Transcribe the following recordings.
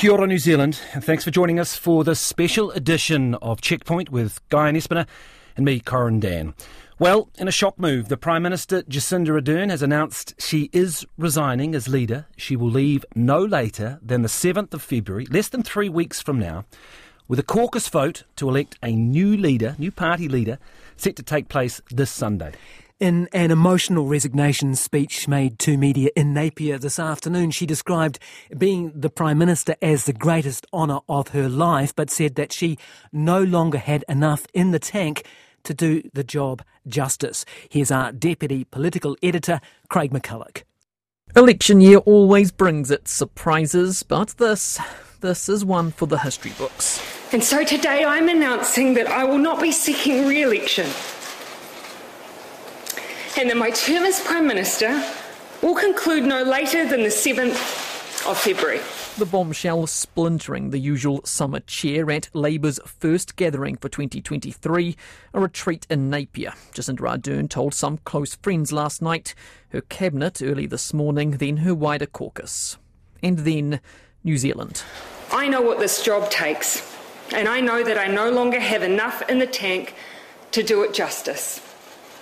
Kia ora, New Zealand, and thanks for joining us for this special edition of Checkpoint with Guyon Espiner and me, Corin Dann. Well, in a shock move, the Prime Minister Jacinda Ardern has announced she is resigning as leader. She will leave no later than the 7th of February, less than three weeks from now, with a caucus vote to elect a new leader, new party leader, set to take place this Sunday. In an emotional resignation speech made to media in Napier this afternoon, she described being the Prime Minister as the greatest honour of her life, but said that she no longer had enough in the tank to do the job justice. Here's our Deputy Political Editor, Craig McCulloch. Election year always brings its surprises, but this, this is one for the history books. And so today I'm announcing that I will not be seeking re election and that my term as Prime Minister will conclude no later than the 7th of February. The bombshell splintering the usual summer cheer at Labour's first gathering for 2023, a retreat in Napier. Jacinda Ardern told some close friends last night, her cabinet early this morning, then her wider caucus. And then New Zealand. I know what this job takes, and I know that I no longer have enough in the tank to do it justice.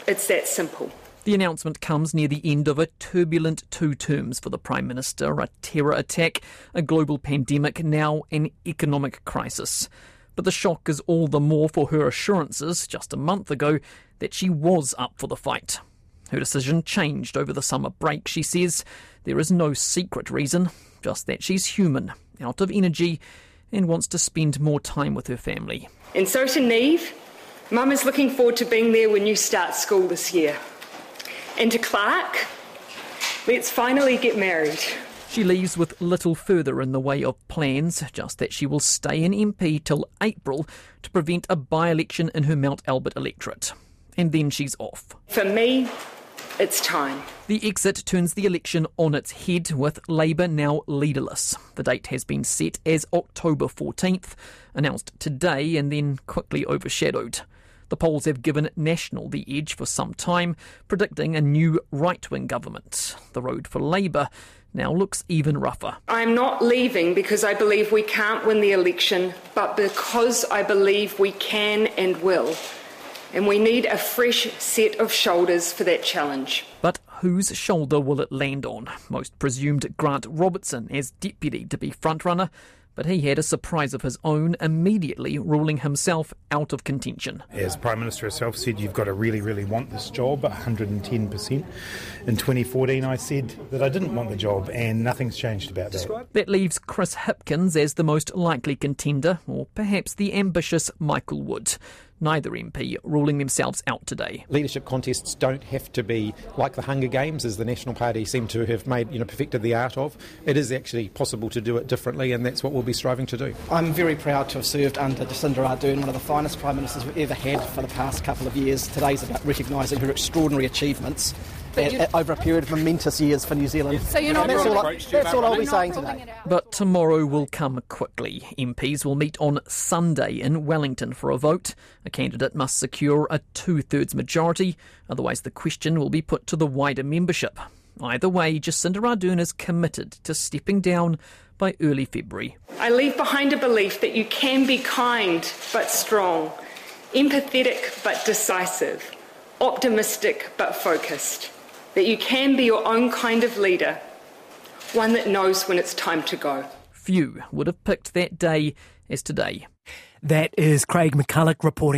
It's that simple. The announcement comes near the end of a turbulent two terms for the Prime Minister a terror attack, a global pandemic, now an economic crisis. But the shock is all the more for her assurances just a month ago that she was up for the fight. Her decision changed over the summer break, she says. There is no secret reason, just that she's human, out of energy, and wants to spend more time with her family. And so to Neve, Mum is looking forward to being there when you start school this year. And to Clark, let's finally get married. She leaves with little further in the way of plans, just that she will stay in MP till April to prevent a by election in her Mount Albert electorate. And then she's off. For me, it's time. The exit turns the election on its head, with Labour now leaderless. The date has been set as October 14th, announced today and then quickly overshadowed. The polls have given National the edge for some time, predicting a new right wing government. The road for Labour now looks even rougher. I'm not leaving because I believe we can't win the election, but because I believe we can and will. And we need a fresh set of shoulders for that challenge. But whose shoulder will it land on? Most presumed Grant Robertson as deputy to be frontrunner but he had a surprise of his own, immediately ruling himself out of contention. As Prime Minister herself said, you've got to really, really want this job, 110%. In 2014, I said that I didn't want the job, and nothing's changed about that. That leaves Chris Hipkins as the most likely contender, or perhaps the ambitious Michael Wood neither MP ruling themselves out today. Leadership contests don't have to be like the Hunger Games, as the National Party seem to have made, you know, perfected the art of. It is actually possible to do it differently, and that's what we'll be striving to do. I'm very proud to have served under Jacinda Ardern, one of the finest Prime Ministers we've ever had for the past couple of years. Today's about recognising her extraordinary achievements over a period of momentous years for New Zealand. So you're not that's all, I, that's all I'll be saying today. But tomorrow will come quickly. MPs will meet on Sunday in Wellington for a vote. A candidate must secure a two thirds majority, otherwise, the question will be put to the wider membership. Either way, Jacinda Ardern is committed to stepping down by early February. I leave behind a belief that you can be kind but strong, empathetic but decisive, optimistic but focused that you can be your own kind of leader, one that knows when it's time to go. Few would have picked that day as today. That is Craig McCulloch reporting.